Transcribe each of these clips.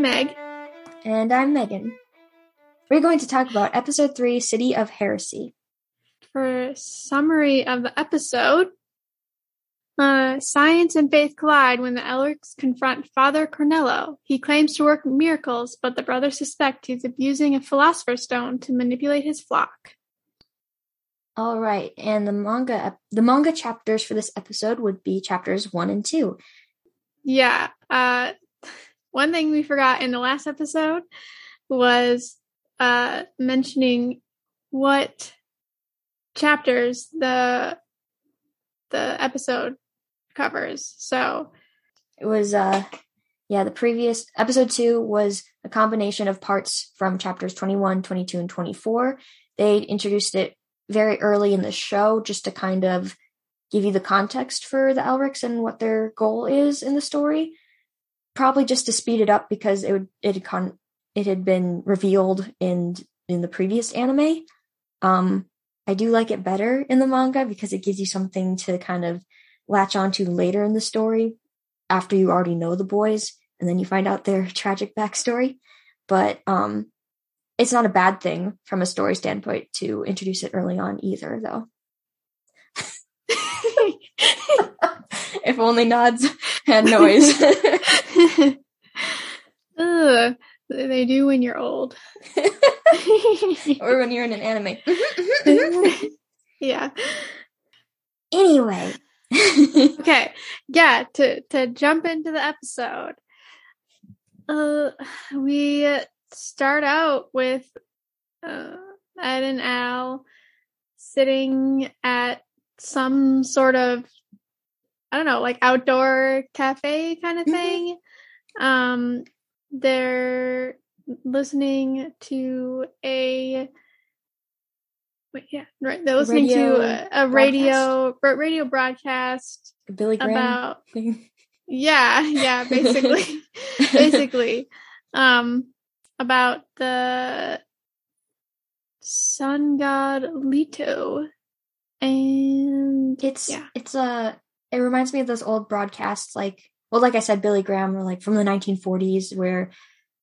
I'm Meg. And I'm Megan. We're going to talk about episode 3 City of Heresy. For summary of the episode, uh, science and faith collide when the Elrics confront Father Cornello. He claims to work miracles, but the brothers suspect he's abusing a philosopher's stone to manipulate his flock. All right, and the manga the manga chapters for this episode would be chapters 1 and 2. Yeah, uh one thing we forgot in the last episode was uh mentioning what chapters the the episode covers. So it was uh yeah, the previous episode 2 was a combination of parts from chapters 21, 22 and 24. They introduced it very early in the show just to kind of give you the context for the Elrics and what their goal is in the story. Probably just to speed it up because it would it had con- it had been revealed in in the previous anime. Um I do like it better in the manga because it gives you something to kind of latch onto later in the story after you already know the boys and then you find out their tragic backstory. But um it's not a bad thing from a story standpoint to introduce it early on either, though. if only nods had noise. Ugh, they do when you're old. or when you're in an anime. yeah. Anyway. okay. Yeah, to to jump into the episode. Uh we start out with uh, Ed and Al sitting at some sort of I don't know, like outdoor cafe kind of mm-hmm. thing. Mm-hmm. Um, they're listening to a wait, yeah, right. They're listening radio to a, a radio broadcast. radio broadcast Billy Graham about yeah, yeah, basically, basically. Um, about the sun god Leto. And it's yeah. it's a it reminds me of those old broadcasts like well like I said Billy Graham like from the 1940s where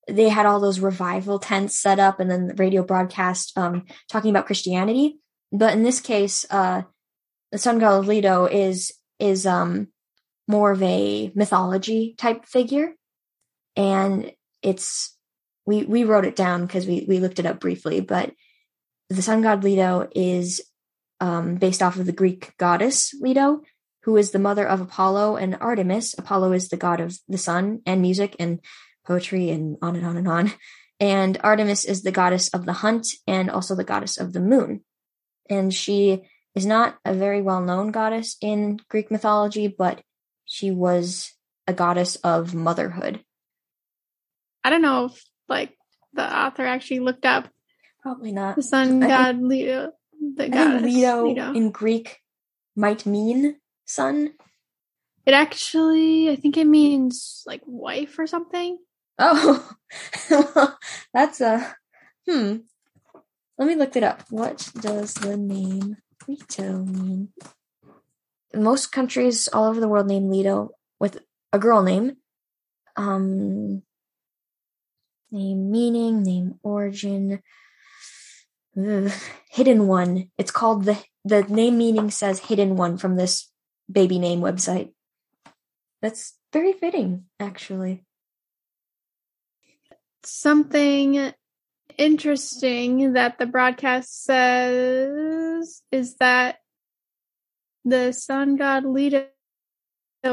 they had all those revival tents set up and then the radio broadcast um talking about Christianity. But in this case, uh the sun god Leto is is um more of a mythology type figure and it's we we wrote it down because we we looked it up briefly, but the sun god Leto is um, based off of the Greek goddess Leto, who is the mother of Apollo and Artemis. Apollo is the god of the sun and music and poetry and on and on and on. And Artemis is the goddess of the hunt and also the goddess of the moon. And she is not a very well known goddess in Greek mythology, but she was a goddess of motherhood. I don't know if like the author actually looked up probably not the sun god Leto. The goddess, Leto, Leto in Greek might mean sun. It actually, I think it means like wife or something. Oh, that's a hmm. Let me look it up. What does the name Leto mean? Most countries all over the world name Leto with a girl name. Um, name meaning, name origin, Ugh. hidden one. It's called the the name meaning says hidden one from this baby name website. That's very fitting, actually. Something interesting that the broadcast says is that the sun god Leto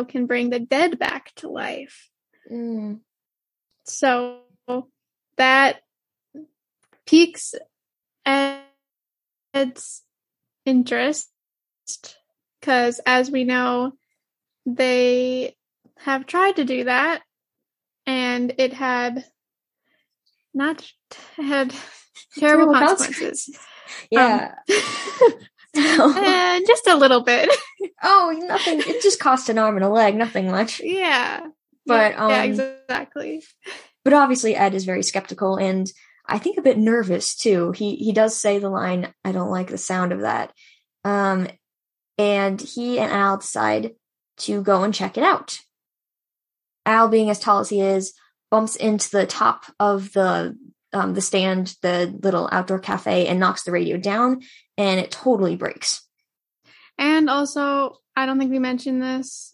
can bring the dead back to life. Mm. So that piques Ed's interest because, as we know, they have tried to do that and it had not had terrible, consequences. Yeah. Um, and just a little bit. oh, nothing. It just cost an arm and a leg, nothing much. Yeah. But yeah, um, yeah exactly. But obviously, Ed is very skeptical and I think a bit nervous too. He he does say the line, "I don't like the sound of that," um, and he and Al decide to go and check it out. Al, being as tall as he is, bumps into the top of the um, the stand, the little outdoor cafe, and knocks the radio down, and it totally breaks. And also, I don't think we mentioned this,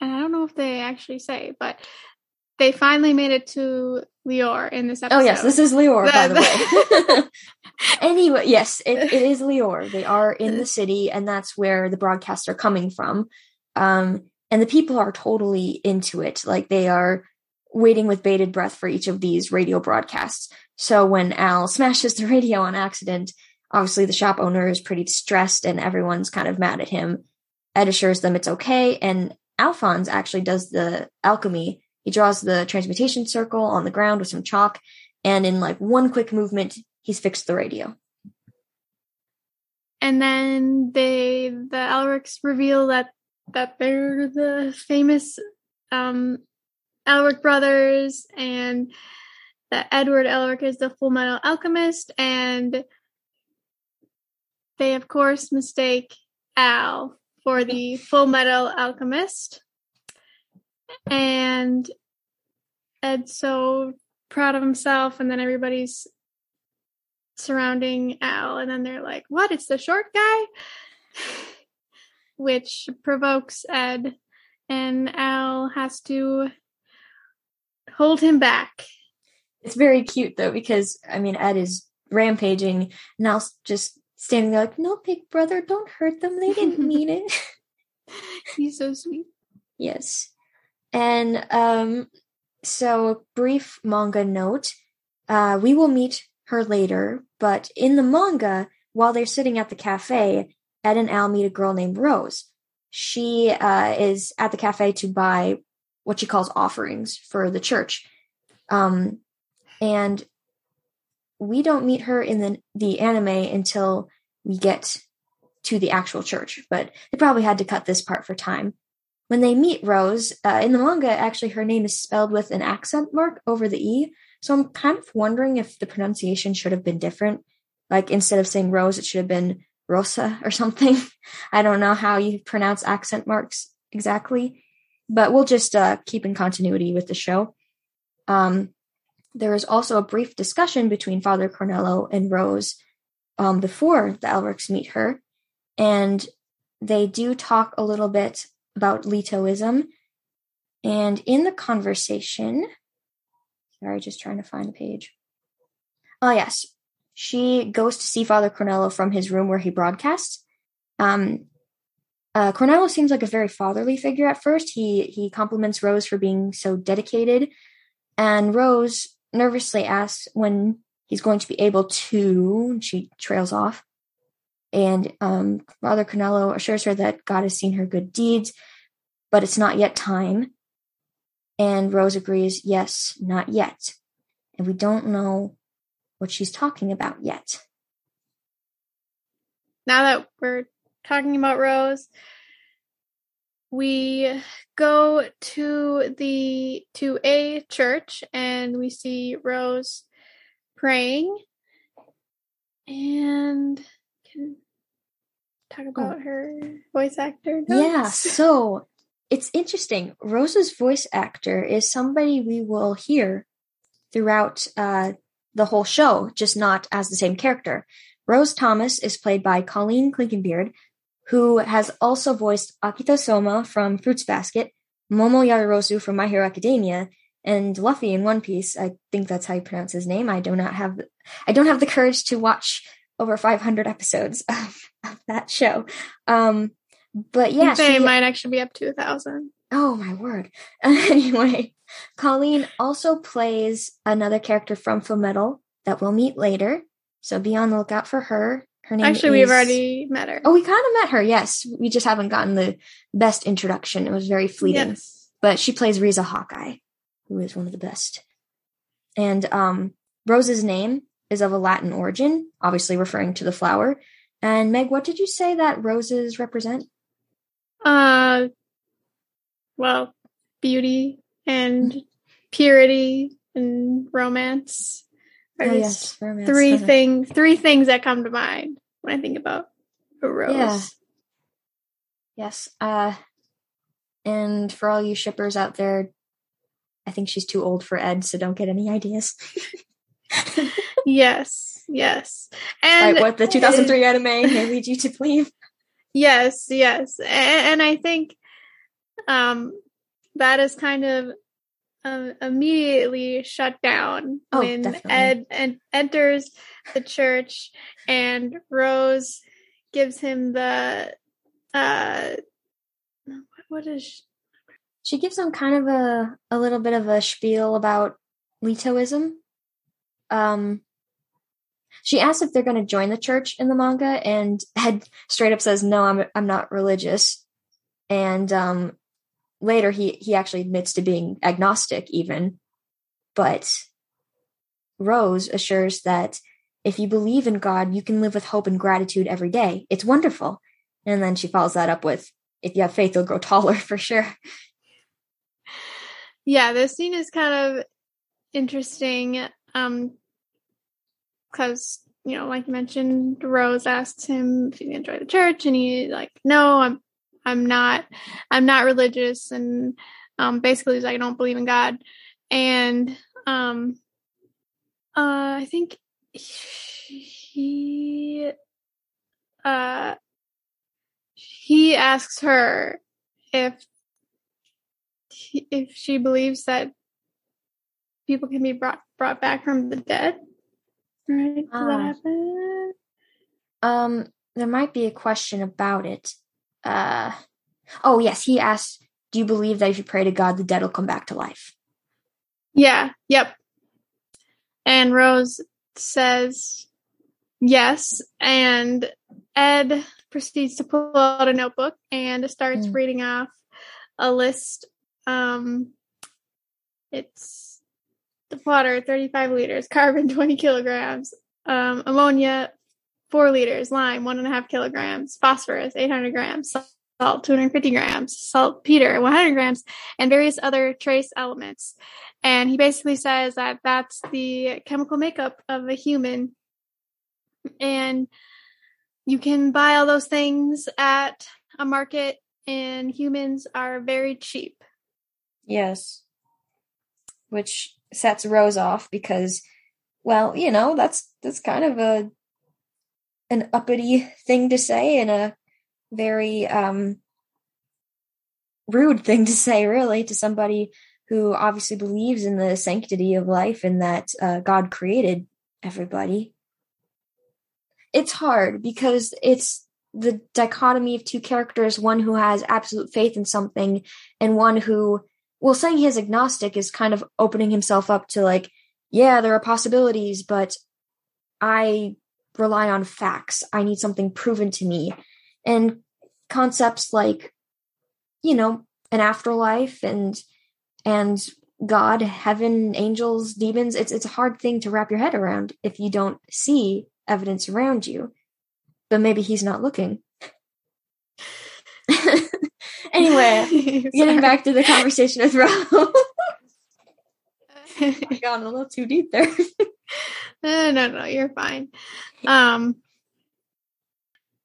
and I don't know if they actually say, but they finally made it to Lior in this episode. Oh yes, this is Lior, by the way. anyway, yes, it, it is Lior. They are in the city, and that's where the broadcasts are coming from. Um, and the people are totally into it. Like they are waiting with bated breath for each of these radio broadcasts. So when Al smashes the radio on accident, obviously the shop owner is pretty distressed and everyone's kind of mad at him. Ed assures them it's okay, and Alphonse actually does the alchemy. He draws the transmutation circle on the ground with some chalk, and in like one quick movement, he's fixed the radio. And then they the Elrics reveal that that they're the famous um Elric brothers and that Edward Elric is the full metal alchemist and they of course mistake Al for the full metal alchemist. And Ed's so proud of himself and then everybody's surrounding Al and then they're like, What? It's the short guy? Which provokes Ed and Al has to hold him back. It's very cute though, because I mean Ed is rampaging and Al's just standing there like, No, big brother, don't hurt them. They didn't mean it. He's so sweet. Yes. And um so brief manga note. Uh we will meet her later, but in the manga, while they're sitting at the cafe, Ed and Al meet a girl named Rose. She uh, is at the cafe to buy what she calls offerings for the church. Um, and we don't meet her in the the anime until we get to the actual church, but they probably had to cut this part for time. When they meet Rose, uh, in the manga, actually her name is spelled with an accent mark over the E. So I'm kind of wondering if the pronunciation should have been different. Like instead of saying Rose, it should have been Rosa or something. I don't know how you pronounce accent marks exactly, but we'll just uh, keep in continuity with the show. Um, there is also a brief discussion between Father Cornello and Rose um, before the Elrics meet her, and they do talk a little bit about Letoism. And in the conversation, sorry, just trying to find the page. Oh, yes. She goes to see Father Cornello from his room where he broadcasts. Um, uh, Cornello seems like a very fatherly figure at first. He he compliments Rose for being so dedicated, and Rose nervously asks when he's going to be able to. She trails off, and um, Father Cornello assures her that God has seen her good deeds, but it's not yet time. And Rose agrees, yes, not yet. And we don't know what she's talking about yet. Now that we're talking about Rose, we go to the to a church and we see Rose praying and can talk about oh. her voice actor. Notes. Yeah, so it's interesting. Rose's voice actor is somebody we will hear throughout uh, the whole show, just not as the same character. Rose Thomas is played by Colleen Clinkenbeard, who has also voiced Akito Soma from Fruits Basket, Momo Yaoyorozu from My Hero Academia, and Luffy in One Piece. I think that's how you pronounce his name. I do not have, I don't have the courage to watch over 500 episodes of, of that show. Um, but yeah, they she, might actually be up to a thousand. Oh my word! anyway, Colleen also plays another character from Full Metal that we'll meet later. So be on the lookout for her. Her name Actually, is... we've already met her. Oh, we kind of met her. Yes, we just haven't gotten the best introduction. It was very fleeting. Yes. But she plays Riza Hawkeye, who is one of the best. And um, Rose's name is of a Latin origin, obviously referring to the flower. And Meg, what did you say that roses represent? Uh, well, beauty and purity and romance are oh, yes, romance. three things three things that come to mind when I think about a rose. Yeah. Yes. Uh And for all you shippers out there, I think she's too old for Ed, so don't get any ideas. yes, yes. And like what the 2003 anime may lead you to believe. Yes, yes. And, and I think um that is kind of um, immediately shut down Oh, when definitely. Ed en- enters the church and Rose gives him the uh what is She gives him kind of a a little bit of a spiel about Letoism. Um, she asks if they're going to join the church in the manga, and Ed straight up says, "No, I'm I'm not religious." And um, later, he he actually admits to being agnostic, even. But Rose assures that if you believe in God, you can live with hope and gratitude every day. It's wonderful. And then she follows that up with, "If you have faith, you'll grow taller for sure." yeah this scene is kind of interesting um because you know like you mentioned rose asked him if he enjoyed the church and he like no i'm i'm not i'm not religious and um basically he's like i don't believe in god and um uh i think he uh he asks her if if she believes that people can be brought brought back from the dead. Right? Does that happen? Um, there might be a question about it. Uh, oh yes, he asked, "Do you believe that if you pray to God, the dead will come back to life?" Yeah. Yep. And Rose says yes, and Ed proceeds to pull out a notebook and starts Mm. reading off a list. Um, it's the water 35 liters, carbon 20 kilograms, um, ammonia 4 liters, lime 1.5 kilograms, phosphorus 800 grams, salt 250 grams, saltpeter 100 grams, and various other trace elements. And he basically says that that's the chemical makeup of a human. And you can buy all those things at a market, and humans are very cheap. Yes. Which sets Rose off because, well, you know, that's that's kind of a an uppity thing to say and a very um rude thing to say, really, to somebody who obviously believes in the sanctity of life and that uh, God created everybody. It's hard because it's the dichotomy of two characters one who has absolute faith in something and one who well saying he is agnostic is kind of opening himself up to like yeah there are possibilities but i rely on facts. I need something proven to me. And concepts like you know an afterlife and and god heaven angels demons it's it's a hard thing to wrap your head around if you don't see evidence around you. But maybe he's not looking anyway getting back to the conversation with Ro. gone a little too deep there. Uh, no, no, you're fine. Um,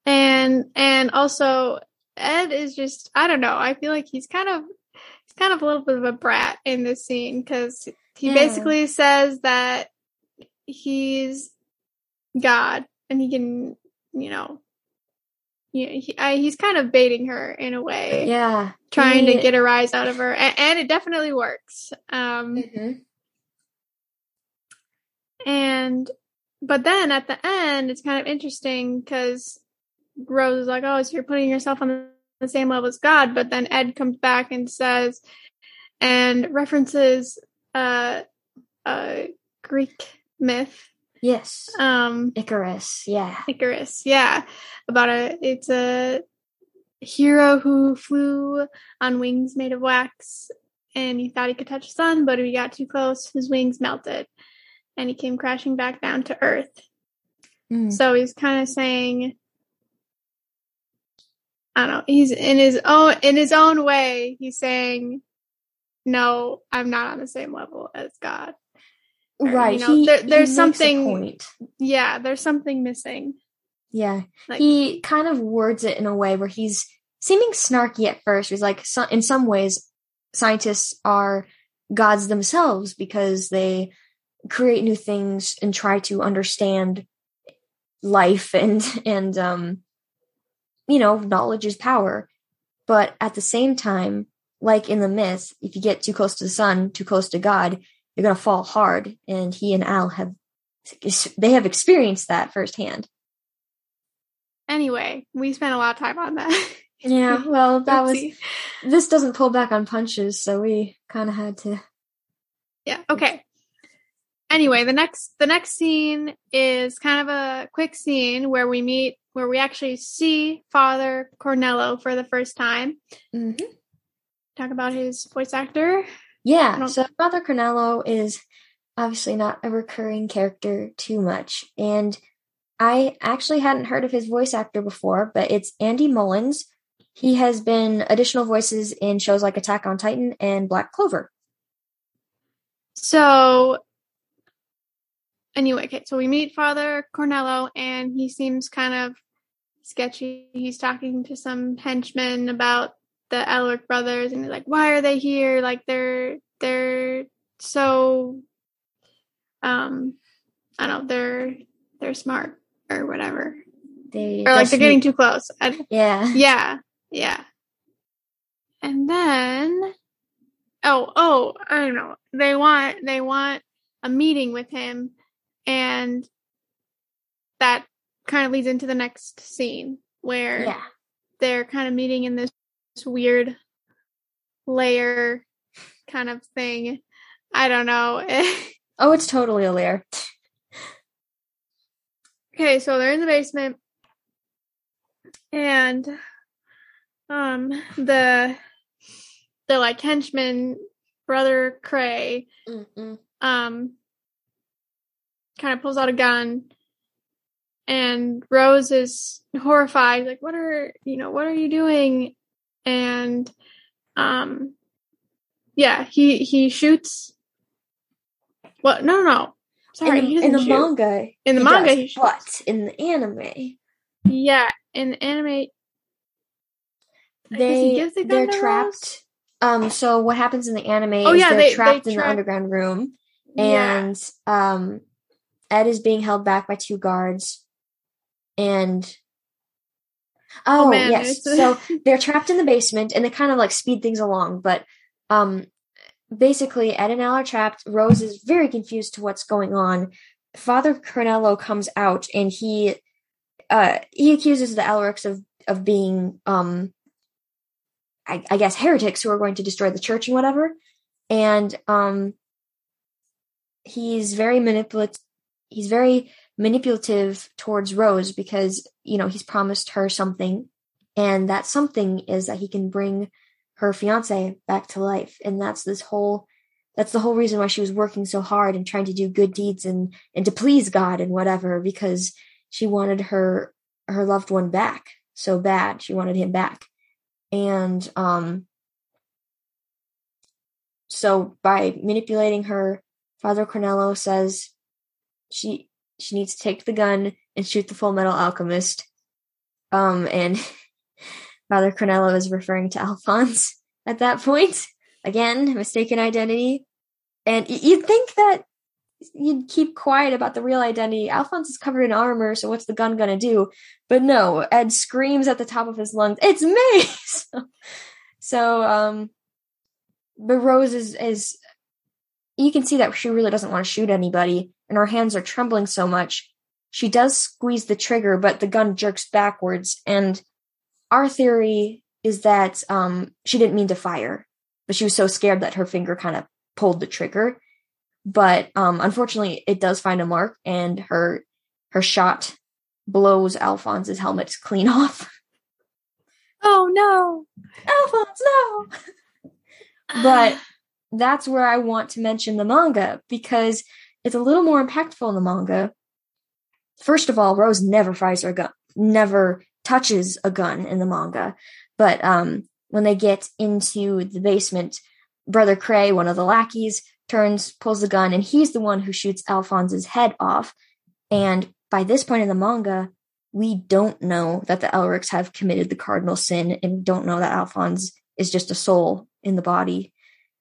and and also Ed is just I don't know. I feel like he's kind of he's kind of a little bit of a brat in this scene because he Yeah. basically says that he's God and he can you know yeah he, I, he's kind of baiting her in a way yeah. trying to get a rise out of her and, and it definitely works um Mhm. And but then at the end, it's kind of interesting because Rose is like, "Oh, so you're putting yourself on the same level as God." But then Ed comes back and says, and references uh, a Greek myth, Yes. um, Icarus. Yeah. Icarus. Yeah, about a it's a hero who flew on wings made of wax, and he thought he could touch the sun, but if he got too close, his wings melted, and he came crashing back down to Earth. Mm. So he's kind of saying, I don't know. He's in his own in his own way. He's saying, "No, I'm not on the same level as God." Or, you Right. know, he, there- he there's a something-. Yeah, there's something missing. Yeah. Like, he kind of words it in a way where he's seeming snarky at first. He's like, so, in some ways, scientists are gods themselves because they create new things and try to understand life and and um you know knowledge is power but at the same time like in the myth if you get too close to the sun too close to god you're going to fall hard and he and al have they have experienced that firsthand anyway we spent a lot of time on that yeah well that was this doesn't pull back on punches so we kind of had to yeah okay anyway, the next the next scene is kind of a quick scene where we meet where we actually see Father Cornello for the first time. Mm-hmm. Talk about his voice actor. Yeah, so Father Cornello is obviously not a recurring character too much, and I actually hadn't heard of his voice actor before, but it's Andy Mullins. He has been additional voices in shows like Attack on Titan and Black Clover. So anyway, okay, so we meet Father Cornello, and he seems kind of sketchy. He's talking to some henchmen about the Elric brothers, and he's like, "Why are they here? Like they're they're so um, I don't know, they're they're smart or whatever, they or like they're getting too close." I, yeah, yeah, yeah. And then, oh, oh, I don't know. They want they want a meeting with him and that kind of leads into the next scene where yeah. they're kind of meeting in this weird layer kind of thing. I don't know. oh, it's totally a layer. okay, so they're in the basement and um the the like henchman brother Cray Mm-mm. um kind of pulls out a gun and Rose is horrified, like, what are, you know, what are you doing? And, um, yeah, he, he shoots. What? No, no, no. Sorry. In, in the manga. In the he manga, does, he shoots. But in the anime. Yeah, in the anime. They, they're trapped. Um, so what happens in the anime oh, is yeah, they're they, trapped they in tra- the underground room. Yeah. And, um, Ed is being held back by two guards. And oh, Oh, man, yes, so they're trapped in the basement, and they kind of like speed things along. But um, basically, Ed and Al are trapped. Rose is very confused to what's going on. Father Cornello comes out, and he uh he accuses the Elrics of of being um I, I guess heretics who are going to destroy the church and whatever. And um he's very manipulative he's very manipulative towards Rose because, you know, he's promised her something and that something is that he can bring her fiance back to life. And that's this whole that's the whole reason why she was working so hard and trying to do good deeds and and to please God and whatever because she wanted her her loved one back so bad. She wanted him back. And um so by manipulating her, Father Cornello says she she needs to take the gun and shoot the Full Metal Alchemist. Um, and Father Cornello is referring to Alphonse at that point. Again, mistaken identity. And you'd think that you'd keep quiet about the real identity. Alphonse is covered in armor, so what's the gun gonna do? But no, Ed screams at the top of his lungs, "It's me!" so, so um, but Rose is is you can see that she really doesn't want to shoot anybody, and her hands are trembling so much. She does squeeze the trigger, but the gun jerks backwards. And our theory is that um, she didn't mean to fire, but she was so scared that her finger kind of pulled the trigger. But um, unfortunately, it does find a mark, and her her shot blows Alphonse's helmet clean off. Oh no, Alphonse, no! but that's where I want to mention the manga because it's a little more impactful in the manga. First of all, Rose never fires her gun, never touches a gun in the manga. But um, when they get into the basement, Brother Cray, one of the lackeys, turns, pulls the gun, and he's the one who shoots Alphonse's head off. And by this point in the manga, we don't know that the Elrics have committed the cardinal sin and don't know that Alphonse is just a soul in the body.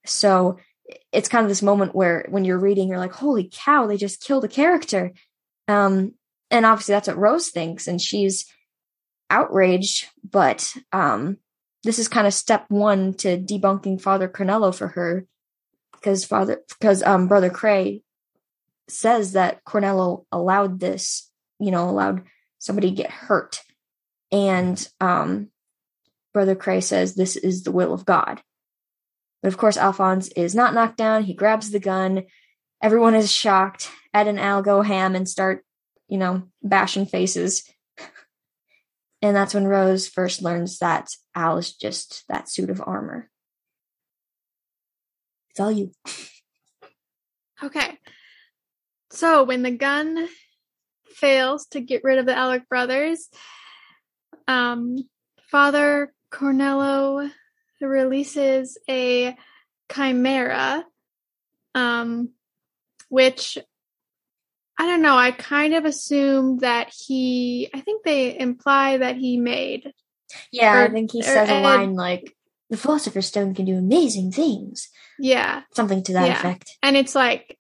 So it's kind of this moment where when you're reading, you're like, holy cow, they just killed a character. Um, and obviously that's what Rose thinks, and she's outraged, but um, this is kind of step one to debunking Father Cornello for her. Because Father because um Brother Cray says that Cornello allowed this, you know, allowed somebody get hurt. And um Brother Cray says this is the will of God. But of course, Alphonse is not knocked down. He grabs the gun. Everyone is shocked. Ed and Al go ham and start, you know, bashing faces. and that's when Rose first learns that Al is just that suit of armor. It's all you. Okay. So when the gun fails to get rid of the Elric brothers, um, Father Cornello releases a chimera, um, which I don't know. I kind of assumed that he, I think they imply that he made. Yeah, or, I think he says a line like, the Philosopher's Stone can do amazing things. Yeah. Something to that yeah. effect. And it's like,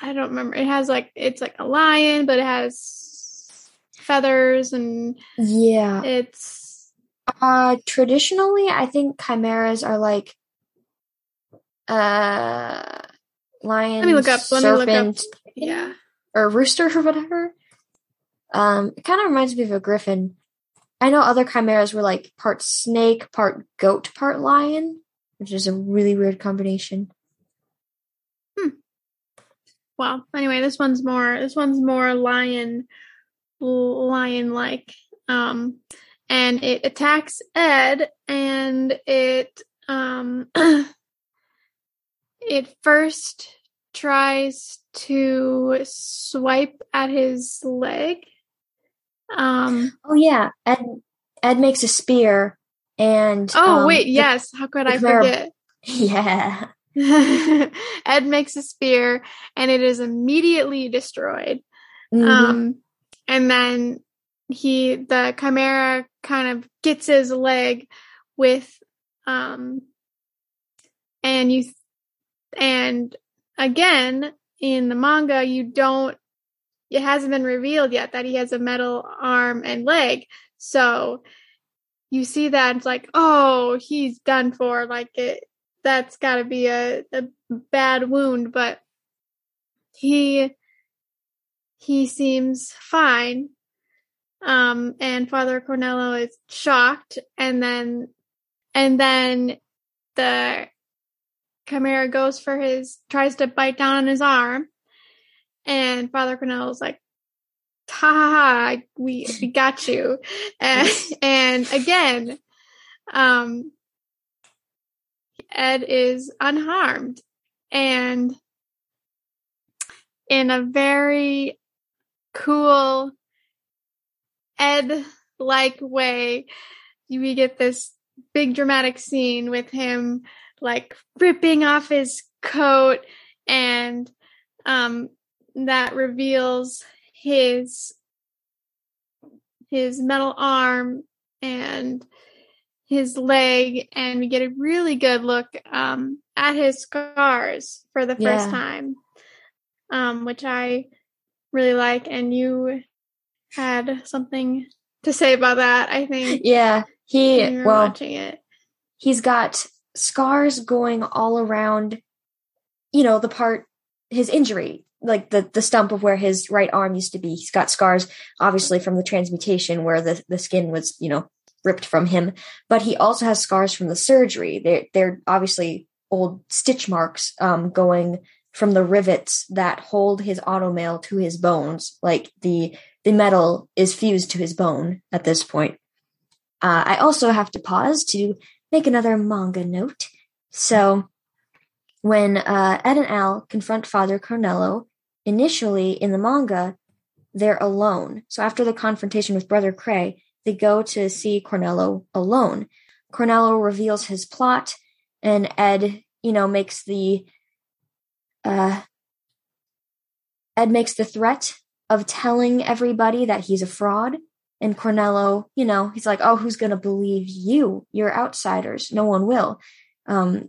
I don't remember. It has like, it's like a lion, but it has feathers and. Yeah. It's uh, traditionally, I think chimeras are like uh lion, Let me look up. Let serpent, me look up. Yeah, or rooster or whatever. Um, it kind of reminds me of a griffin. I know other chimeras were like part snake, part goat, part lion, which is a really weird combination. Hmm. Well, anyway, this one's more. This one's more lion, lion like. Um, and it attacks Ed and it um it first tries to swipe at his leg. Um Oh yeah, Ed Ed makes a spear and Oh um, wait, yes, how could I forget? Yeah. Ed makes a spear and it is immediately destroyed. Mm-hmm. Um and then he the chimera kind of gets his leg with um and you and again in the manga you don't it hasn't been revealed yet that he has a metal arm and leg. So you see that it's like oh he's done for like it that's got to be a, a bad wound but he he seems fine um, and Father Cornello is shocked, and then, and then the Chimera goes for his, tries to bite down on his arm, and Father Cornello's like, ha ha ha, we, we got you. and, and again, um, Ed is unharmed and in a very cool Ed like way, we get this big dramatic scene with him like ripping off his coat and um that reveals his his metal arm and his leg and we get a really good look um at his scars for the first yeah. time um which I really like and you had something to say about that. I think. Yeah, he well watching it. He's got scars going all around. You know the part his injury, like the the stump of where his right arm used to be. He's got scars, obviously from the transmutation, where the the skin was you know ripped from him. But he also has scars from the surgery. They're they're obviously old stitch marks um, going from the rivets that hold his automail to his bones, like the the metal is fused to his bone at this point. Uh, I also have to pause to make another manga note. So, when uh, Ed and Al confront Father Cornello, initially in the manga, they're alone. So, after the confrontation with Brother Cray, they go to see Cornello alone. Cornello reveals his plot, and Ed, you know, makes the uh, Ed makes the threat of telling everybody that he's a fraud. And Cornello, you know, he's like, oh, who's going to believe you? You're outsiders. No one will. Um,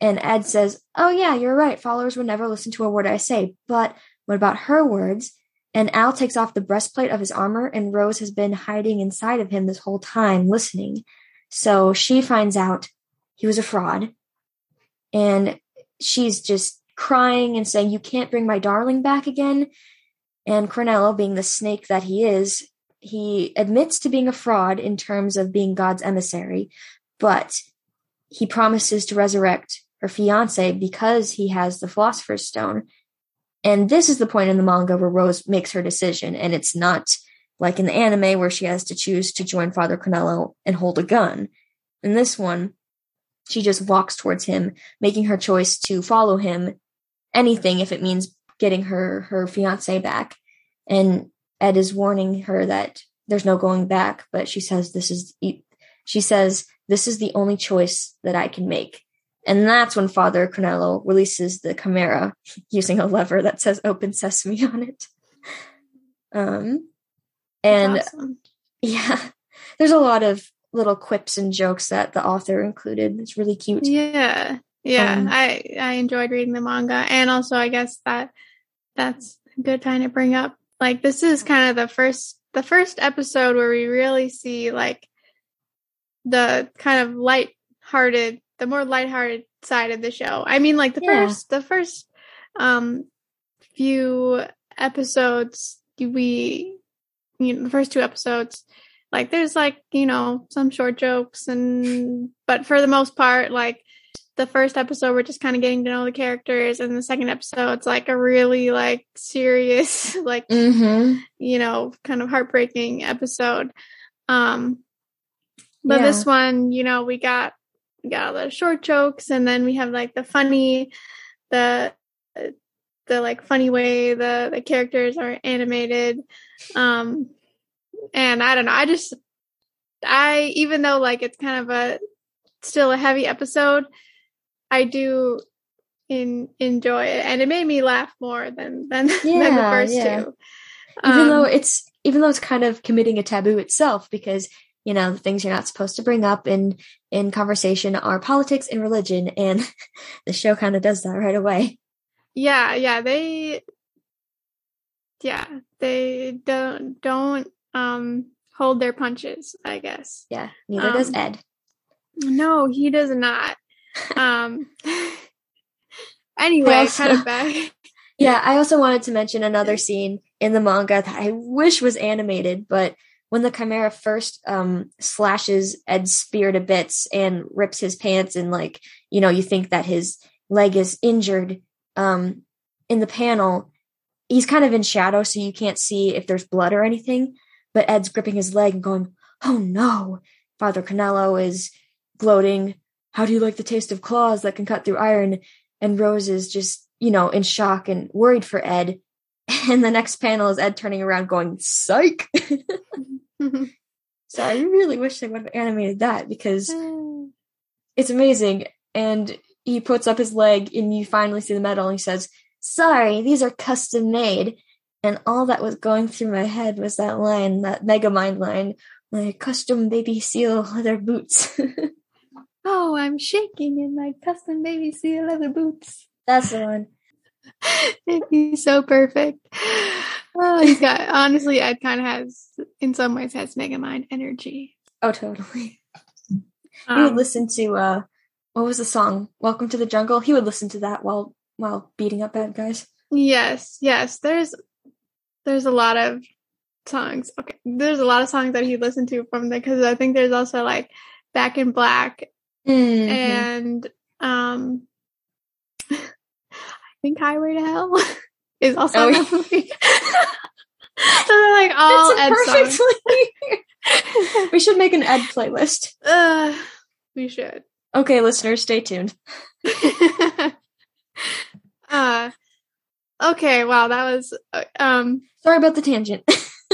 and Ed says, oh, yeah, you're right. Followers would never listen to a word I say. But what about her words? And Al takes off the breastplate of his armor, and Rose has been hiding inside of him this whole time, listening. So she finds out he was a fraud. And she's just crying and saying, You can't bring my darling back again. And Cornello, being the snake that he is, he admits to being a fraud in terms of being God's emissary, but he promises to resurrect her fiance because he has the Philosopher's Stone. And this is the point in the manga where Rose makes her decision, and it's not like in the anime where she has to choose to join Father Cornello and hold a gun. In this one, she just walks towards him, making her choice to follow him, anything if it means getting her her fiance back. And Ed is warning her that there's no going back, but she says this is she says this is the only choice that I can make. And that's when Father Cornello releases the chimera using a lever that says open sesame on it. Um and awesome. yeah, there's a lot of little quips and jokes that the author included. It's really cute. Yeah. Yeah. Um, I I enjoyed reading the manga and also I guess that that's a good time to bring up. Like this is kind of the first the first episode where we really see like the kind of light-hearted, the more light-hearted side of the show. I mean like the yeah. first the first um few episodes we you know the first two episodes like there's like you know some short jokes and but for the most part like the first episode we're just kind of getting to know the characters and the second episode it's like a really like serious like mm-hmm. you know kind of heartbreaking episode um but yeah. this one you know we got we got all the short jokes and then we have like the funny the the like funny way the the characters are animated um and I don't know. I just, I, even though like it's kind of a, still a heavy episode, I do in, enjoy it. And it made me laugh more than, than, yeah, than the first yeah. two. Even um, though it's, even though it's kind of committing a taboo itself, because you know the things you're not supposed to bring up in in conversation are politics and religion and the show kind of does that right away yeah yeah they yeah they don't don't um hold their punches, I guess. Yeah, neither um, does Ed. No, he does not. um anyway, also, kind of back. Yeah, I also wanted to mention another scene in the manga that I wish was animated, but when the chimera first um slashes Ed's spear to bits and rips his pants and like, you know, you think that his leg is injured um in the panel, he's kind of in shadow so you can't see if there's blood or anything but Ed's gripping his leg and going, Oh no. Father Cornello is gloating, How do you like the taste of claws that can cut through iron? And Rose is just, you know, in shock and worried for Ed. And the next panel is Ed turning around going, Psych. so I really wish they would have animated that because it's amazing. And he puts up his leg and you finally see the metal and he says, Sorry, these are custom made. And all that was going through my head was that line, that Megamind line, my custom baby seal leather boots. oh, I'm shaking in my custom baby seal leather boots. That's the one. He's so perfect. Oh, he's got honestly, Ed kind of has, in some ways, has Megamind energy. Oh, totally. Um, he would listen to uh, what was the song? Welcome to the Jungle. He would listen to that while while beating up bad guys. Yes, yes. There's there's a lot of songs. Okay, there's a lot of songs that he listened to from there because I think there's also like Back in Black mm-hmm. and um, I think Highway to Hell is also oh, that movie. so they're like all Ed songs. we should make an Ed playlist. Uh, we should. Okay, listeners, stay tuned. uh Okay, wow, that was uh, um sorry about the tangent.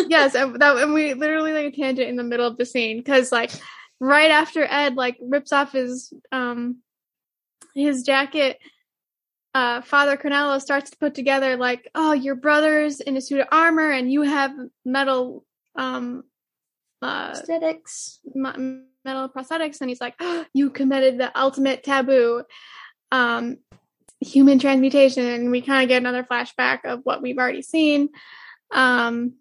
yes, that and we literally like a tangent in the middle of the scene because like right after Ed like rips off his um his jacket uh, Father Cornello starts to put together like, oh, your brother's in a suit of armor and you have metal um uh Aesthetics. m- metal prosthetics. And he's like oh, you committed the ultimate taboo. Um human transmutation and we kind of get another flashback of what we've already seen. Um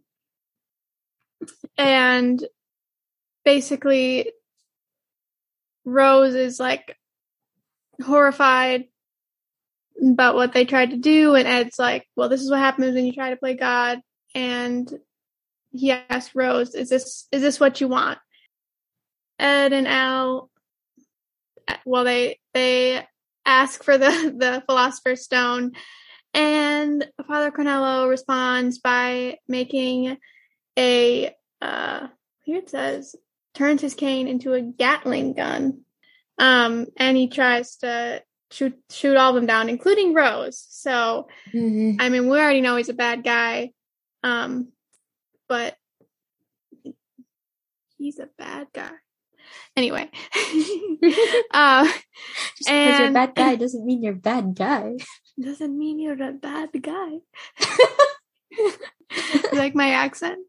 and basically rose is like horrified about what they tried to do and ed's like well this is what happens when you try to play god and he asks Rose, "Is this is this what you want?" Ed and Al, well, they they ask for the the Philosopher's Stone, and Father Cornello responds by making a uh, here it says turns his cane into a Gatling gun, um, and he tries to shoot shoot all of them down, including Rose. So, Mhm. I mean, we already know he's a bad guy. Um, but he's a bad guy. Anyway, uh, Just because you're a bad guy doesn't mean you're a bad guy. doesn't mean you're a bad guy. You like my accent?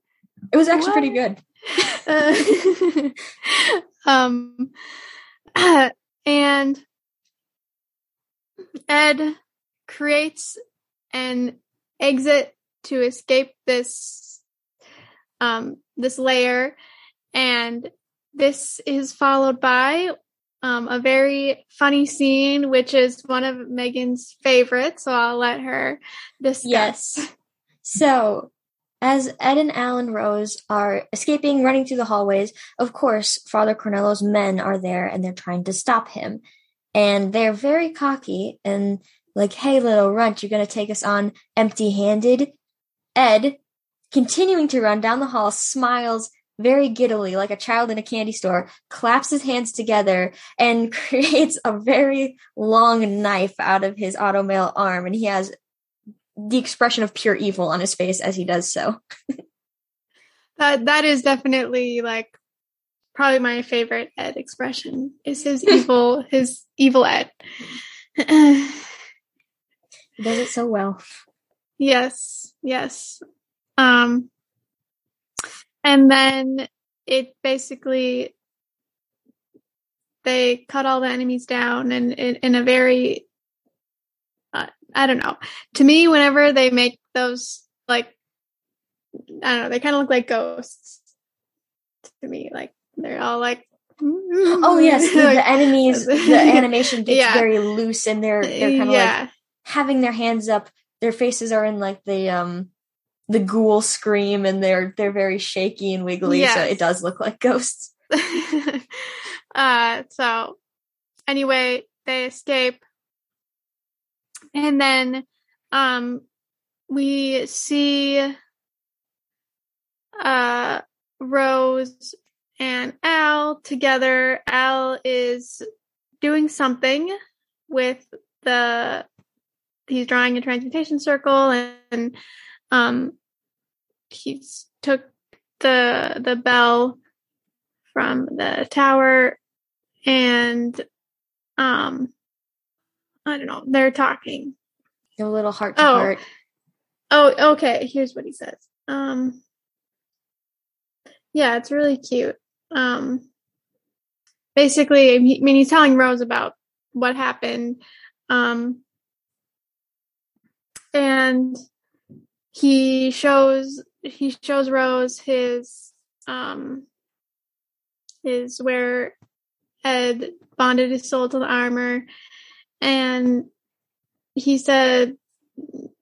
It was actually pretty good. Uh, um, and Ed creates an exit to escape this um this layer and this is followed by um a very funny scene which is one of Megan's favorites so I'll let her discuss. Yes. So, as Ed and Al and Rose are escaping, running through the hallways, of course, Father Cornello's men are there and they're trying to stop him. And they're very cocky and like, hey, little runt, you're going to take us on empty handed. Ed, continuing to run down the hall, smiles very giddily like a child in a candy store, claps his hands together, and creates a very long knife out of his automail arm. And he has the expression of pure evil on his face as he does so. That that is definitely like probably my favorite Ed expression is his evil his evil Ed. He does it so well. yes, yes. Um and then it basically they cut all the enemies down and in, in a very I don't know. To me whenever they make those like I don't know, they kind of look like ghosts to me like they're all like Oh yes, the, the enemies. The animation gets Yeah. very loose, and they're they're kind of like having their hands up. Their faces are in like the um the ghoul scream, and they're they're very shaky and wiggly. So it does look like ghosts. uh so anyway they escape and then um we see uh rose and al together. Al is doing something with the he's drawing a transmutation circle and, and um he's took the the bell from the tower and um I don't know, they're talking. A little heart to Oh. heart. Oh, okay, here's what he says. Um Yeah, it's really cute. Um basically, I mean he's telling Rose about what happened. Um and he shows he shows Rose his um is where Ed bonded his soul to the armor and he said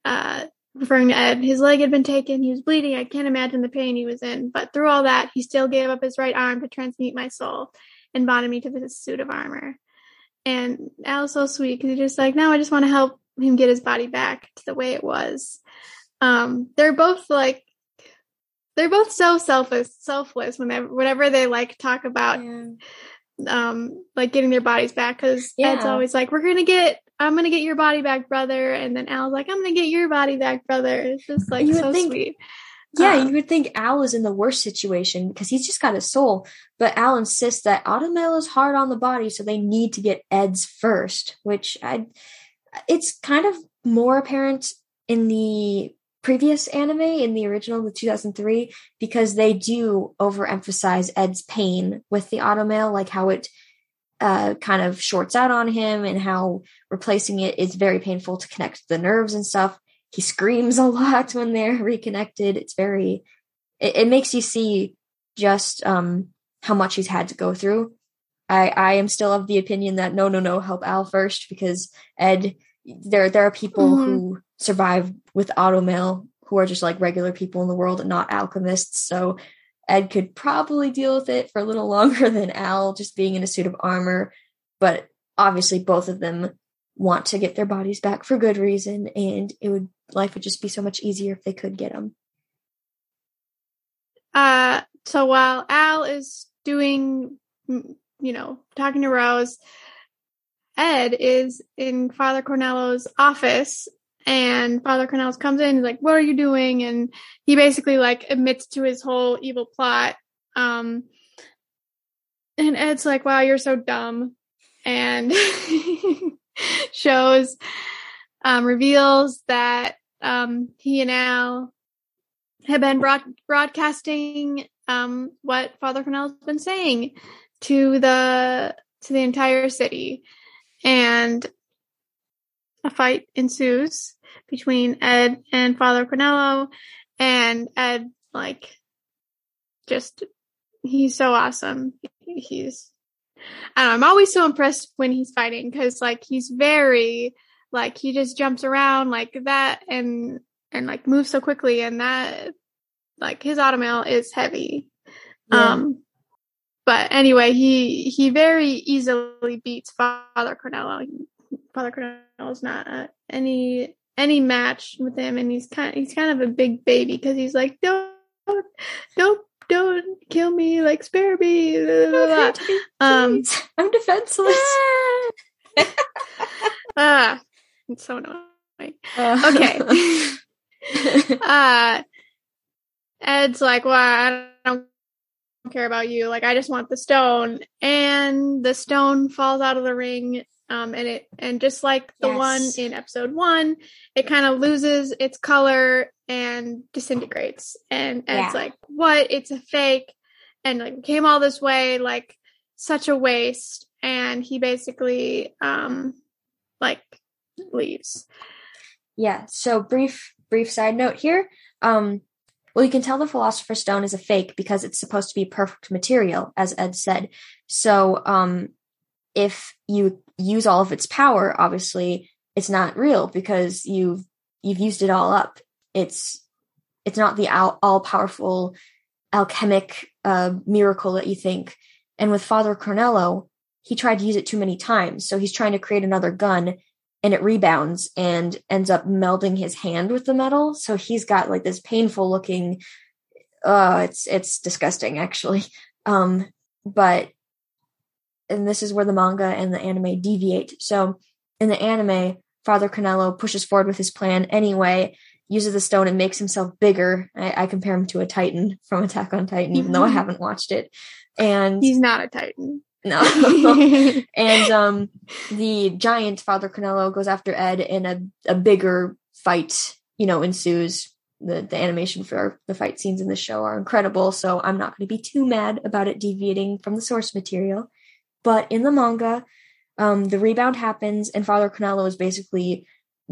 uh referring to Ed, his leg had been taken, he was bleeding, I can't imagine the pain he was in, but through all that he still gave up his right arm to transmute my soul and bonded me to this suit of armor. And Al was so sweet because he's just like, no, I just want to help him get his body back to the way it was. Um, they're both like they're both so selfless selfless whenever whenever they like talk about Yeah. Um like getting their bodies back because Ed's always like, We're gonna get I'm gonna get your body back, brother and then Al's like, I'm gonna get your body back, brother. It's just like You would so think- sweet. Yeah, Um, you would think Al is in the worst situation because he's just got his soul. But Al insists that automail is hard on the body, so they need to get Ed's first, which I it's kind of more apparent in the previous anime in the original the 2003 because they do overemphasize ed's pain with the automail like how it uh, kind of shorts out on him and how replacing it is very painful to connect the nerves and stuff. He screams a lot when they're reconnected. It's very it, it makes you see just um how much he's had to go through. I i am still of the opinion that no no no help al first because ed there there are people mm-hmm. who survive with automail who are just like regular people in the world and not alchemists. So Ed could probably deal with it for a little longer than Al just being in a suit of armor. But obviously both of them want to get their bodies back for good reason and it would life would just be so much easier if they could get them. Uh so while Al is doing you know talking to Rose Ed is in Father Cornello's office and Father Cornello comes in, he's like, What are you doing? And he basically like admits to his whole evil plot. Um and Ed's like, Wow, you're so dumb and shows um reveals that um he and Al have been broad- broadcasting um what Father Cornello's been saying to the to the entire city and a fight ensues between Ed and Father Cornello, and Ed, like, just, he's so awesome. He's, I don't know, I'm always so impressed when he's fighting, cause, like, he's very, like, he just jumps around like that and, and, like, moves so quickly, and that, like, his automail is heavy. Yeah. Um, but anyway, he he very easily beats Father Cornello. Father Cornello is not uh, any any match with him, and he's kind he's kind of a big baby because he's like don't don't don't kill me like spare me. Blah, blah, blah. Um, I'm defenseless. ah, it's so annoying. Uh. Okay. uh, Ed's like, well, I don't care about you. Like, I just want the stone. And the stone falls out of the ring. Um, and it, and just like the yes. one in episode one, it kind of loses its color and disintegrates. And, and yeah. it's like, what? It's a fake. And like came all this way, like such a waste. And he basically, um, like leaves. Yeah. So brief, brief side note here. Um, well, you can tell the Philosopher's Stone is a fake because it's supposed to be perfect material, as Ed said. So, um, if you use all of its power, obviously it's not real because you've you've used it all up. It's it's not the all powerful alchemic uh, miracle that you think. And with Father Cornello, he tried to use it too many times, so he's trying to create another gun and it rebounds and ends up melding his hand with the metal. So he's got like this painful looking uh it's it's disgusting actually. Um but and this is where the manga and the anime deviate. So in the anime, Father Cornello pushes forward with his plan anyway, uses the stone and makes himself bigger. I, I compare him to a Titan from Attack on Titan, even though I haven't watched it. And he's not a Titan. No. and um, the giant Father Cornello goes after Ed, and a, a bigger fight, you know, ensues. The, the animation for the fight scenes in the show are incredible, so I'm not going to be too mad about it deviating from the source material. But in the manga, um, the rebound happens, and Father Cornello is basically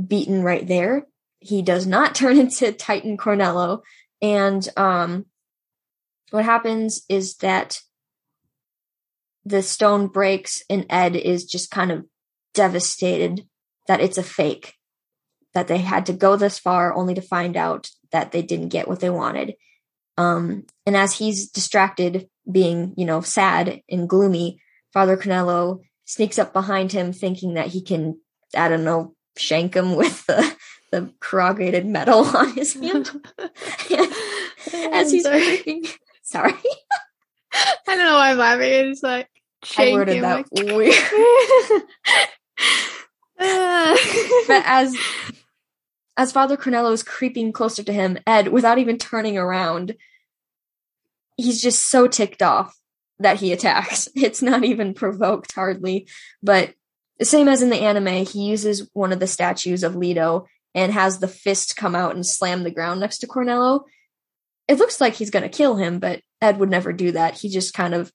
beaten right there. He does not turn into Titan Cornello, and um, what happens is that the stone breaks and Ed is just kind of devastated that it's a fake, that they had to go this far only to find out that they didn't get what they wanted. Um, and as he's distracted, being, you know, sad and gloomy, Father Cornello sneaks up behind him thinking that he can, I don't know, shank him with the, the corrugated metal on his hand. as he's sorry. Uh, Breaking. Sorry. I don't know why I'm laughing. It's like I worded that like, weird. but as as Father Cornello is creeping closer to him, Ed, without even turning around, he's just so ticked off that he attacks. It's not even provoked hardly, but same as in the anime, he uses one of the statues of Leto and has the fist come out and slam the ground next to Cornello. It looks like he's going to kill him, but Ed would never do that. He just kind of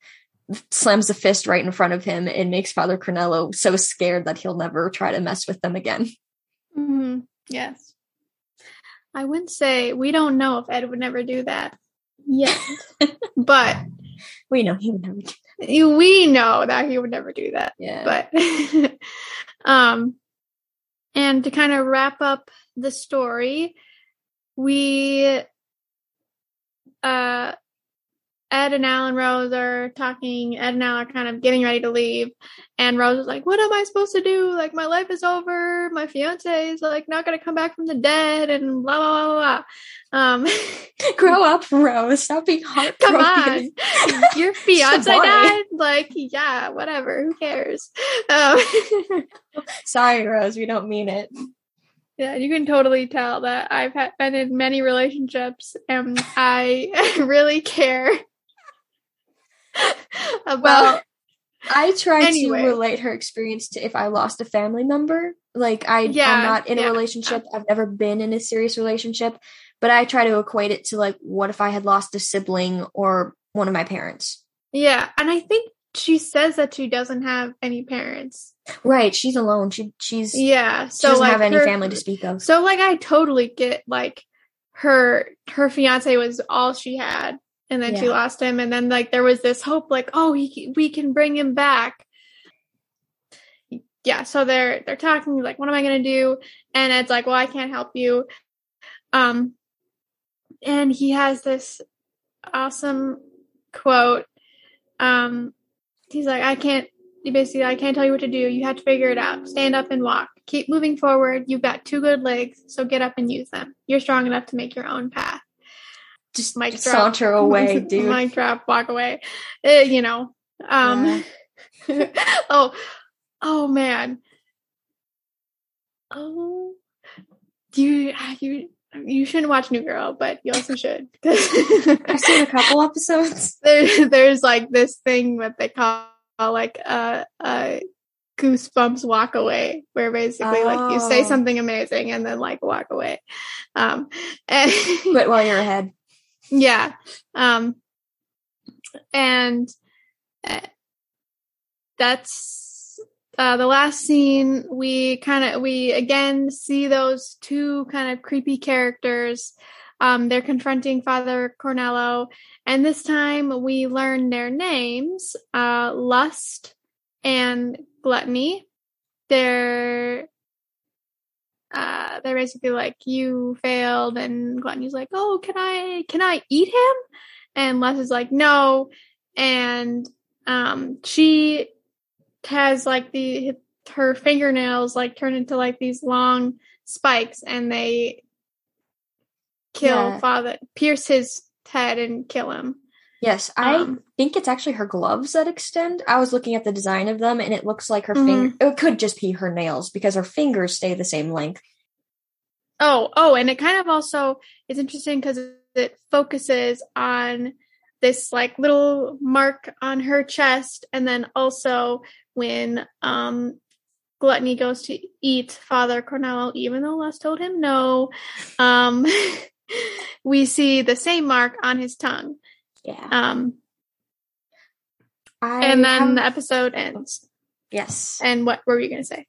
slams the fist right in front of him and makes Father Cornello so scared that he'll never try to mess with them again. Mm-hmm. Yes. I wouldn't say we don't know if Ed would never do that yet, but we know he would never do that. We know that he would never do that. Yeah. But, um, and to kind of wrap up the story, we, uh, Ed and Al and Rose are talking. Ed and Al are kind of getting ready to leave. And Rose is like, What am I supposed to do? Like, my life is over. My fiance is like not going to come back from the dead and blah, blah, blah, blah. Um, Grow up, Rose. Stop being heartbroken. Come on. Your fiance died? Like, yeah, whatever. Who cares? Um, Sorry, Rose. We don't mean it. Yeah, you can totally tell that I've had, been in many relationships and I really care about well, I try anyway. to relate her experience to if I lost a family member. Like I yeah, I'm not in yeah. a relationship. I've never been in a serious relationship, but I try to equate it to like what if I had lost a sibling or one of my parents. Yeah, and I think she says that she doesn't have any parents. Right, she's alone. She she's yeah. So she doesn't like have any her, family to speak of. So like I totally get like her her fiance was all she had and then yeah. she lost him. And then like there was this hope like oh he, we can bring him back. Yeah so they're they're talking like what am i going to do? And it's like well i can't help you. Um and he has this awesome quote. Um he's like i can't basically i can't tell you what to do. You have to figure it out. Stand up and walk. Keep moving forward. You've got two good legs so get up and use them. You're strong enough to make your own path just mic drop, saunter away, dude. Mic drop, walk away. Uh, you know. Um yeah. oh, oh man. Oh, you you you shouldn't watch New Girl, but you also should. I've seen a couple episodes. There, there's like this thing that they call like a, a goosebumps walk away, where basically oh. like you say oh. something amazing and then like walk away. Um, and but while you're ahead. Yeah. Um, and uh, that's uh, the last scene. We kind of, we again see those two kind of creepy characters. Um, they're confronting Father Cornello, and this time we learn their names uh, Lust and Gluttony. They're uh, they're basically like, you failed. And Gluttony's like, oh, can I, can I eat him? And Lust is like, no. And, um, she has like the, her fingernails like turn into like these long spikes and they kill yeah. father, pierce his head and kill him. Yes, I um, think it's actually her gloves that extend. I was looking at the design of them and it looks like her mm-hmm. finger it could just be her nails because her fingers stay the same length. Oh, oh, and it kind of also is interesting because it focuses on this like little mark on her chest and then also when um Gluttony goes to eat Father Cornello, even though Lust told him no, um, we see the same mark on his tongue. Yeah. Um, I and then have... the episode ends. Yes. And what, were you going to say?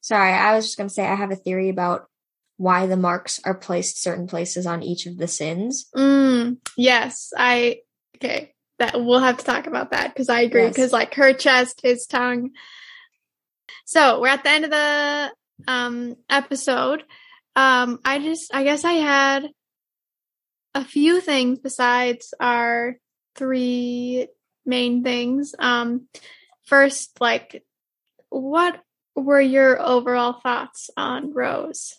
Sorry, I was just going to say I have a theory about why the marks are placed certain places on each of the sins. Mm, yes, I okay. That we'll have to talk about that because I agree. Because yes. like her chest, his tongue. So we're at the end of the um episode. Um, I just, I guess I had a few things besides our three main things. Um, first, like, what were your overall thoughts on Rose?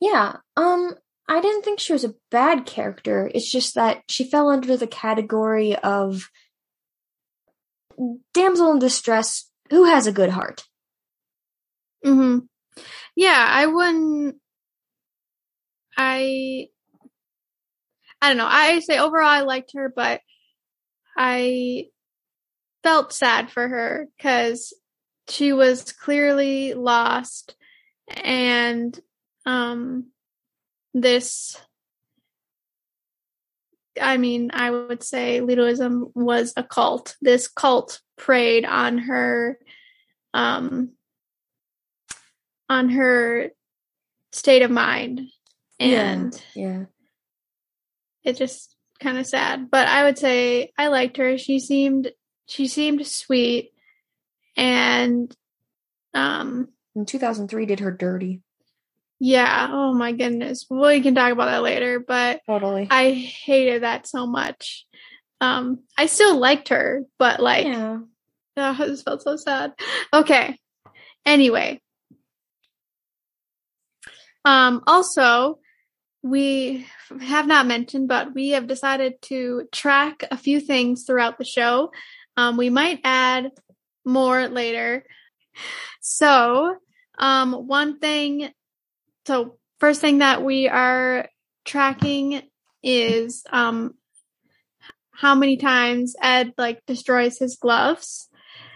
Yeah, um, I didn't think she was a bad character. It's just that she fell under the category of damsel in distress who has a good heart. Hmm. Yeah, I wouldn't. I I don't know. I say overall I liked her, but I felt sad for her because she was clearly lost and um this I mean, I would say Letoism was a cult. This cult preyed on her um on her state of mind and yeah. yeah. It just kind of sad. But i would say i liked her. She seemed she seemed sweet. And um in 2003 did her dirty. Yeah. Oh my goodness. Well, we can talk about that later but totally. I hated that so much. Um i still liked her but like yeah. oh, this felt so sad. Okay. Anyway. Um also we have not mentioned, but we have decided to track a few things throughout the show. Um, we might add more later. So, um, one thing, so first thing that we are tracking is, um, how many times Ed like destroys his gloves.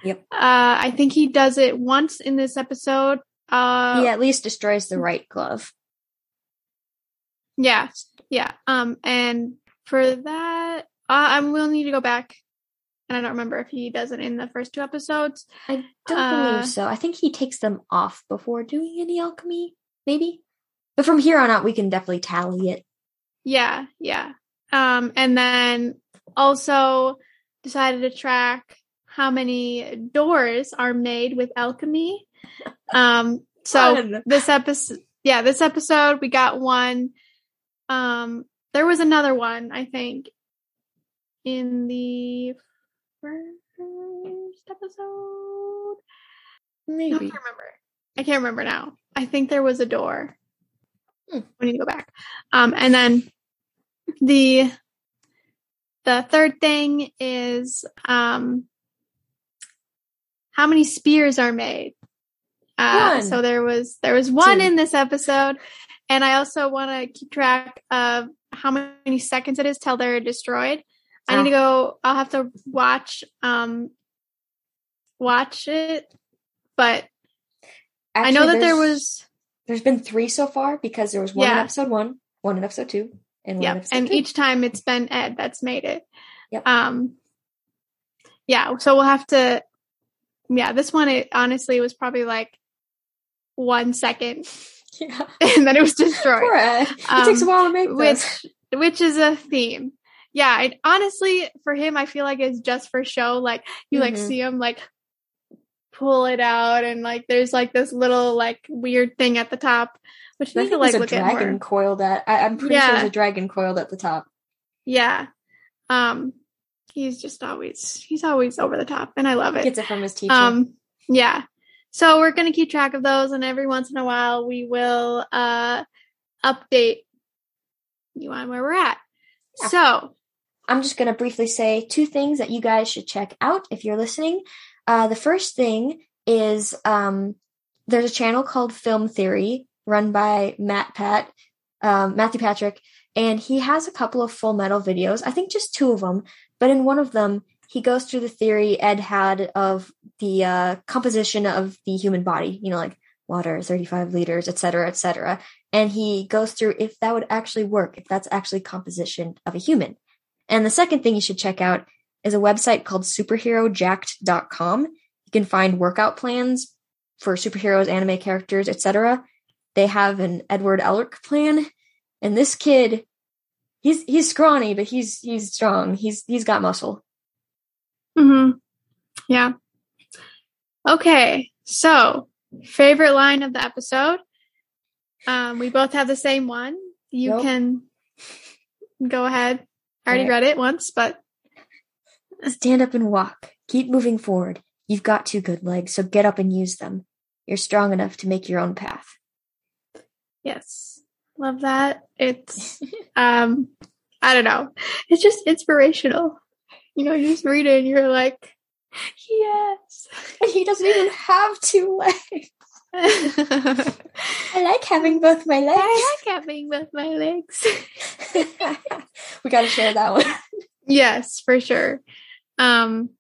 Yep. Uh, I think he does it once in this episode. Uh, he at least destroys the right glove. Yeah, yeah. Um, and for that, uh, I will need to go back, and I don't remember if he does it in the first two episodes. I don't uh, believe so. I think he takes them off before doing any alchemy, maybe. But from here on out, we can definitely tally it. Yeah, yeah. Um, and then also decided to track how many doors are made with alchemy. Um, so this episode, yeah, this episode we got one um, there was another one, I think, in the first episode. Maybe. I can't remember. I can't remember now. I think there was a door. Hmm. We need to go back. Um, and then the the third thing is um, how many spears are made. Uh, so there was there was one in this episode, and I also want to keep track of how many seconds it is till they're destroyed. I need to go. I'll have to watch um watch it, but Actually, I know that there was. There's been three so far because there was one yeah. in episode one, one in episode two, and one yep. and two. each time it's been Ed that's made it. Yep. Um. Yeah, so we'll have to. Yeah, this one it honestly was probably like one second Yeah. and then it was destroyed. It um, takes a while to make which, which is a theme. Yeah, I, honestly, for him, I feel like it's just for show. Like you mm-hmm. like see him like pull it out, and like there's like this little like weird thing at the top, which I need to like look dragon coiled at. I, am pretty yeah. sure there's a dragon coiled at the top. Yeah. Um, he's just always he's always over the top, and I love it. Gets it from his teacher. Um, yeah. So we're going to keep track of those, and every once in a while we will uh, update you on where we're at. Yeah. So I'm just going to briefly say two things that you guys should check out if you're listening. Uh, the first thing is um, there's a channel called Film Theory run by Matt Pat, um, Matthew Patrick, and he has a couple of Full Metal videos. I think just two of them, but in one of them he goes through the theory Ed had of the uh, composition of the human body, you know, like water, 35 liters, et cetera, et cetera. And he goes through if that would actually work, if that's actually composition of a human. And the second thing you should check out is a website called superherojacked.com. You can find workout plans for superheroes, anime characters, etc. They have an Edward Elric plan, and this kid, he's he's scrawny, but he's he's strong. He's he's got muscle. Hmm. Yeah. Okay. So, favorite line of the episode. Um, we both have the same one. You nope. can go ahead. I already read it once, but stand up and walk. Keep moving forward. You've got two good legs, so get up and use them. You're strong enough to make your own path. Yes. Love that. It's um I don't know. It's just inspirational you know, you just read it and you're like, yes. And he doesn't even have two legs. I like having both my legs. I like having both my legs. we got to share that one. Yes, for sure. Um,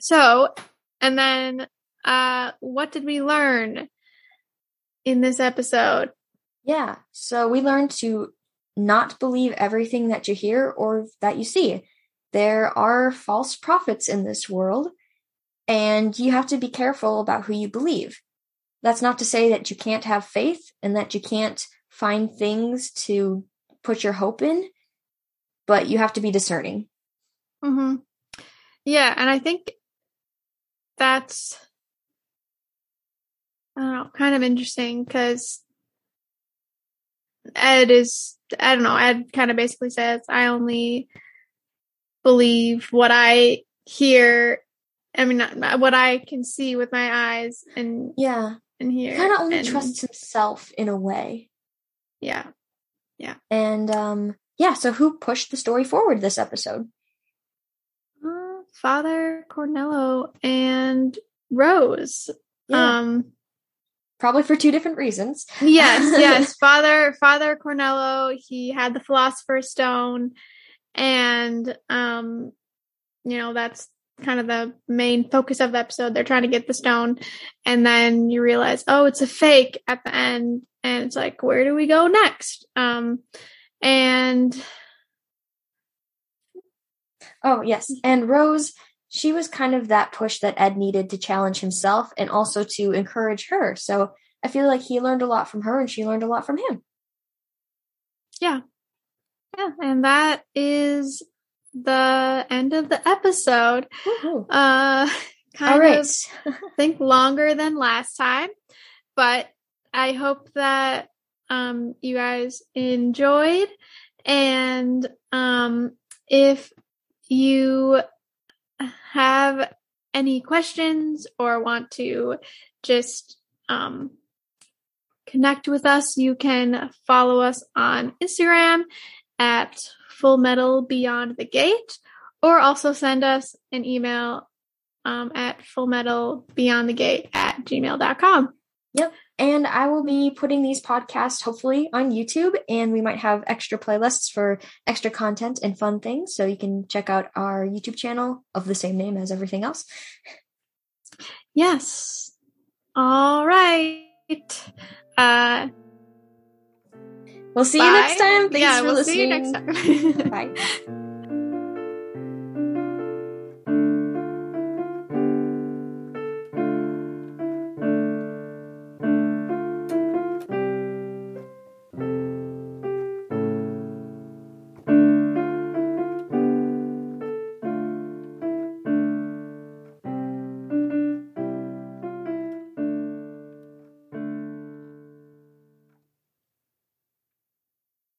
so, and then uh, what did we learn in this episode? Yeah. So we learned to not believe everything that you hear or that you see. There are false prophets in this world, and you have to be careful about who you believe. That's not to say that you can't have faith and that you can't find things to put your hope in, but you have to be discerning. Mm-hmm. Yeah, and I think that's I don't know, kind of interesting because Ed is I don't know, Ed kind of basically says I only believe what I hear I mean what I can see with my eyes and yeah and hear. He kind of only and, trusts himself in a way. Yeah. Yeah. And um yeah, so who pushed the story forward this episode? Uh, Father Cornello and Rose. Yeah. Um probably for two different reasons. yes, yes. Father Father Cornello, he had the Philosopher's Stone and um you know, that's kind of the main focus of the episode. They're trying to get the stone and then you realize, oh, it's a fake at the end and it's like, where do we go next? Um and Oh, yes. And Rose, she was kind of that push that Ed needed to challenge himself and also to encourage her. So I feel like he learned a lot from her and she learned a lot from him. Yeah. Yeah. And that is the end of the episode. Woo-hoo. Uh, kind All right. of think longer than last time, but I hope that um, you guys enjoyed. And um, if you have any questions or want to just um, connect with us, you can follow us on Instagram at Full Metal Beyond the Gate, or also send us an email um, at Full Metal Beyond the Gate at gmail.com. Yep. And I will be putting these podcasts hopefully on YouTube, and we might have extra playlists for extra content and fun things. So you can check out our YouTube channel of the same name as everything else. Yes. All right. Uh, We'll see bye. you next time. Thanks yeah, for we'll listening. see you next time. Bye.